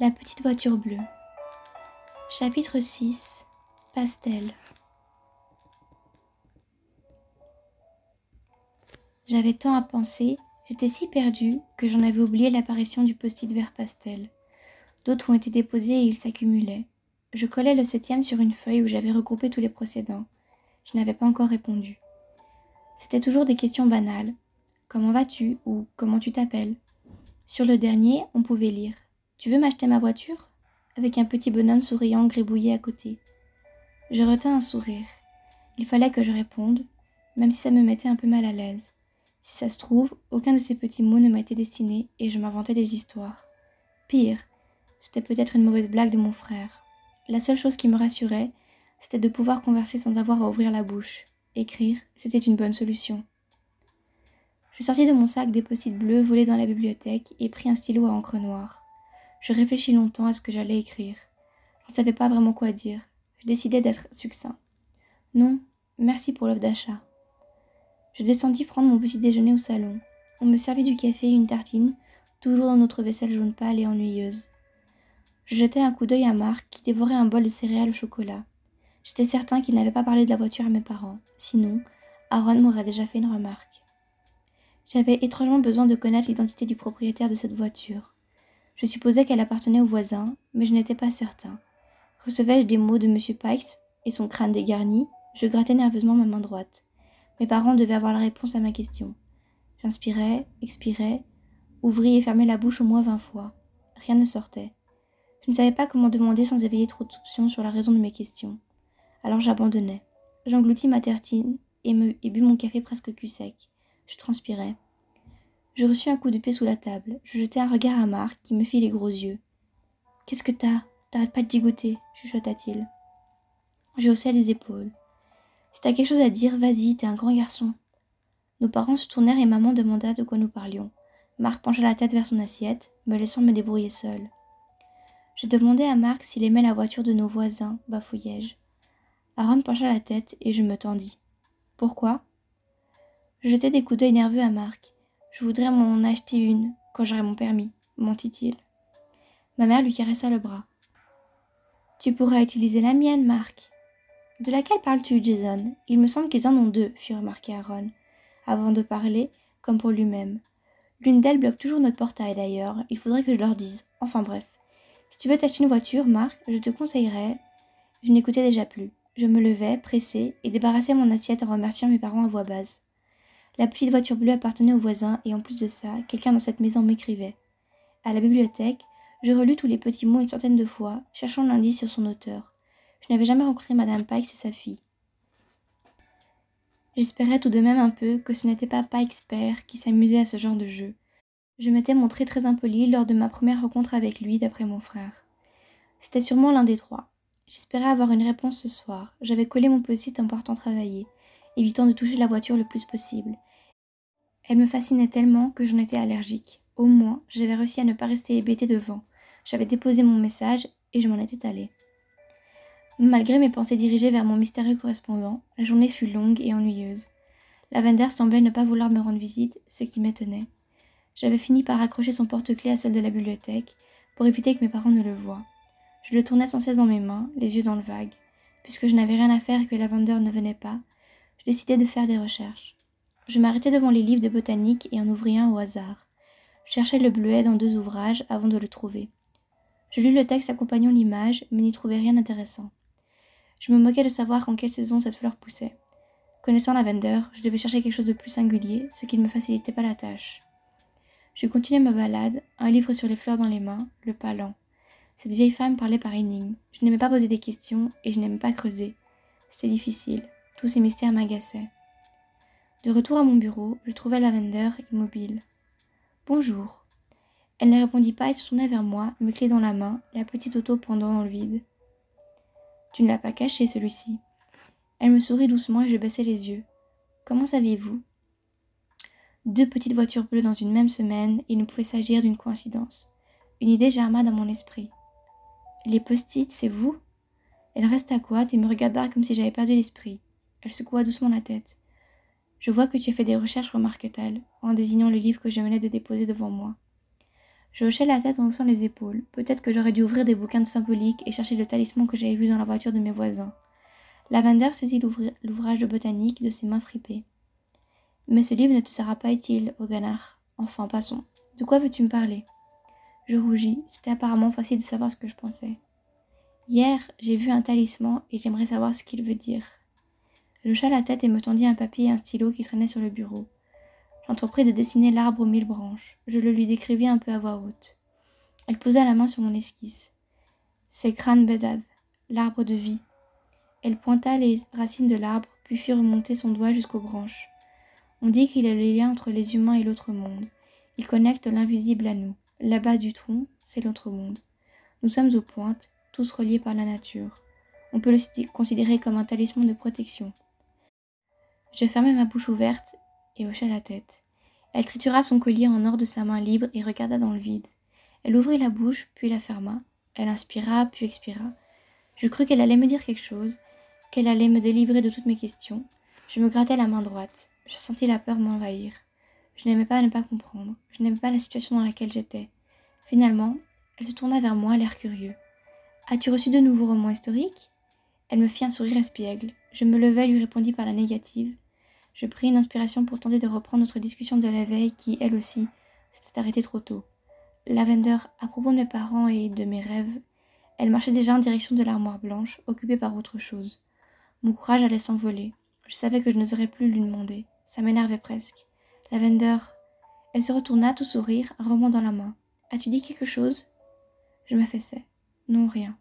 La petite voiture bleue. Chapitre 6 Pastel. J'avais tant à penser, j'étais si perdue que j'en avais oublié l'apparition du post-it vert pastel. D'autres ont été déposés et ils s'accumulaient. Je collais le septième sur une feuille où j'avais regroupé tous les précédents. Je n'avais pas encore répondu. C'était toujours des questions banales. Comment vas-tu ou comment tu t'appelles? Sur le dernier, on pouvait lire Tu veux m'acheter ma voiture? Avec un petit bonhomme souriant gribouillé à côté. Je retins un sourire. Il fallait que je réponde, même si ça me mettait un peu mal à l'aise. Si ça se trouve, aucun de ces petits mots ne m'a été destiné et je m'inventais des histoires. Pire, c'était peut-être une mauvaise blague de mon frère. La seule chose qui me rassurait, c'était de pouvoir converser sans avoir à ouvrir la bouche. Écrire, c'était une bonne solution. Je sortis de mon sac des post-it bleus volés dans la bibliothèque et pris un stylo à encre noire. Je réfléchis longtemps à ce que j'allais écrire. Je ne savais pas vraiment quoi dire. Je décidai d'être succinct. Non, merci pour l'offre d'achat. Je descendis prendre mon petit déjeuner au salon. On me servit du café et une tartine, toujours dans notre vaisselle jaune pâle et ennuyeuse. Je jetai un coup d'œil à Marc qui dévorait un bol de céréales au chocolat. J'étais certain qu'il n'avait pas parlé de la voiture à mes parents. Sinon, Aaron m'aurait déjà fait une remarque. J'avais étrangement besoin de connaître l'identité du propriétaire de cette voiture. Je supposais qu'elle appartenait au voisin, mais je n'étais pas certain. Recevais-je des mots de M. Pikes et son crâne dégarni? Je grattais nerveusement ma main droite. Mes parents devaient avoir la réponse à ma question. J'inspirais, expirais, ouvris et fermais la bouche au moins vingt fois. Rien ne sortait. Je ne savais pas comment demander sans éveiller trop de soupçons sur la raison de mes questions alors j'abandonnais. J'engloutis ma tartine et, me, et bus mon café presque cul sec. Je transpirais. Je reçus un coup de pied sous la table. Je jetai un regard à Marc qui me fit les gros yeux. Qu'est-ce que t'as? T'arrêtes pas de gigoter, chuchota-t-il. Je haussai les épaules. Si t'as quelque chose à dire, vas-y, t'es un grand garçon. Nos parents se tournèrent et maman demanda de quoi nous parlions. Marc pencha la tête vers son assiette, me laissant me débrouiller seule. Je demandai à Marc s'il aimait la voiture de nos voisins, bafouillai-je. Aaron pencha la tête et je me tendis. Pourquoi? Je jetai des coups d'œil nerveux à Marc. Je voudrais m'en acheter une quand j'aurai mon permis, mentit-il. Ma mère lui caressa le bras. Tu pourras utiliser la mienne, Marc. De laquelle parles-tu, Jason? Il me semble qu'ils en ont deux, fit remarquer Aaron, avant de parler, comme pour lui-même. L'une d'elles bloque toujours notre portail d'ailleurs, il faudrait que je leur dise. Enfin bref. Si tu veux t'acheter une voiture, Marc, je te conseillerais. Je n'écoutais déjà plus. Je me levai, pressée, et débarrassai mon assiette en remerciant mes parents à voix basse. La petite voiture bleue appartenait au voisin, et en plus de ça, quelqu'un dans cette maison m'écrivait. À la bibliothèque, je relus tous les petits mots une centaine de fois, cherchant l'indice sur son auteur. Je n'avais jamais rencontré Madame Pikes et sa fille. J'espérais tout de même un peu que ce n'était pas Pikes père qui s'amusait à ce genre de jeu. Je m'étais montré très impoli lors de ma première rencontre avec lui, d'après mon frère. C'était sûrement l'un des trois. J'espérais avoir une réponse ce soir. J'avais collé mon post-it en partant travailler, évitant de toucher la voiture le plus possible. Elle me fascinait tellement que j'en étais allergique. Au moins, j'avais réussi à ne pas rester hébétée devant. J'avais déposé mon message et je m'en étais allée. Malgré mes pensées dirigées vers mon mystérieux correspondant, la journée fut longue et ennuyeuse. Lavender semblait ne pas vouloir me rendre visite, ce qui m'étonnait. J'avais fini par accrocher son porte-clés à celle de la bibliothèque pour éviter que mes parents ne le voient. Je le tournais sans cesse dans mes mains, les yeux dans le vague. Puisque je n'avais rien à faire et que Lavender ne venait pas, je décidai de faire des recherches. Je m'arrêtai devant les livres de botanique et en ouvris un au hasard. Je cherchais le bleuet dans deux ouvrages avant de le trouver. Je lus le texte accompagnant l'image, mais n'y trouvai rien d'intéressant. Je me moquais de savoir en quelle saison cette fleur poussait. Connaissant Lavender, je devais chercher quelque chose de plus singulier, ce qui ne me facilitait pas la tâche. Je continuai ma balade, un livre sur les fleurs dans les mains, le pas lent. Cette vieille femme parlait par énigmes. Je n'aimais pas poser des questions et je n'aimais pas creuser. C'était difficile. Tous ces mystères m'agaçaient. De retour à mon bureau, je trouvai Lavender immobile. Bonjour. Elle ne répondit pas et se tourna vers moi, me clé dans la main, la petite auto pendant dans le vide. Tu ne l'as pas caché, celui-ci. Elle me sourit doucement et je baissai les yeux. Comment saviez-vous? Deux petites voitures bleues dans une même semaine, il ne pouvait s'agir d'une coïncidence. Une idée germa dans mon esprit. Les post-it, c'est vous? Elle resta coite et me regarda comme si j'avais perdu l'esprit. Elle secoua doucement la tête. Je vois que tu as fait des recherches, remarqua-t-elle, en désignant le livre que je venais de déposer devant moi. Je hochai la tête en haussant les épaules. Peut-être que j'aurais dû ouvrir des bouquins de symbolique et chercher le talisman que j'avais vu dans la voiture de mes voisins. Lavender saisit l'ouvrage de botanique de ses mains fripées. Mais ce livre ne te sera pas utile, Oganar. Enfin, passons. De quoi veux-tu me parler? Je rougis. C'était apparemment facile de savoir ce que je pensais. Hier, j'ai vu un talisman et j'aimerais savoir ce qu'il veut dire. Je hocha la tête et me tendit un papier et un stylo qui traînaient sur le bureau. J'entrepris de dessiner l'arbre aux mille branches. Je le lui décrivis un peu à voix haute. Elle posa la main sur mon esquisse. C'est Kran Bedad, l'arbre de vie. Elle pointa les racines de l'arbre, puis fit remonter son doigt jusqu'aux branches. On dit qu'il est le lien entre les humains et l'autre monde. Il connecte l'invisible à nous. La base du tronc, c'est l'autre monde. Nous sommes aux pointes, tous reliés par la nature. On peut le considérer comme un talisman de protection. Je fermai ma bouche ouverte et hocha la tête. Elle tritura son collier en or de sa main libre et regarda dans le vide. Elle ouvrit la bouche, puis la ferma. Elle inspira, puis expira. Je crus qu'elle allait me dire quelque chose, qu'elle allait me délivrer de toutes mes questions. Je me grattai la main droite. Je sentis la peur m'envahir. Je n'aimais pas ne pas comprendre. Je n'aimais pas la situation dans laquelle j'étais. Finalement, elle se tourna vers moi, l'air curieux. As-tu reçu de nouveaux romans historiques? Elle me fit un sourire espiègle. Je me levai et lui répondis par la négative. Je pris une inspiration pour tenter de reprendre notre discussion de la veille qui, elle aussi, s'était arrêtée trop tôt. Lavender, à propos de mes parents et de mes rêves, elle marchait déjà en direction de l'armoire blanche, occupée par autre chose. Mon courage allait s'envoler. Je savais que je n'oserais plus lui demander. Ça m'énervait presque. Lavender. Elle se retourna, tout sourire, un dans la main. As-tu dit quelque chose? Je m'affaissais. Non, rien.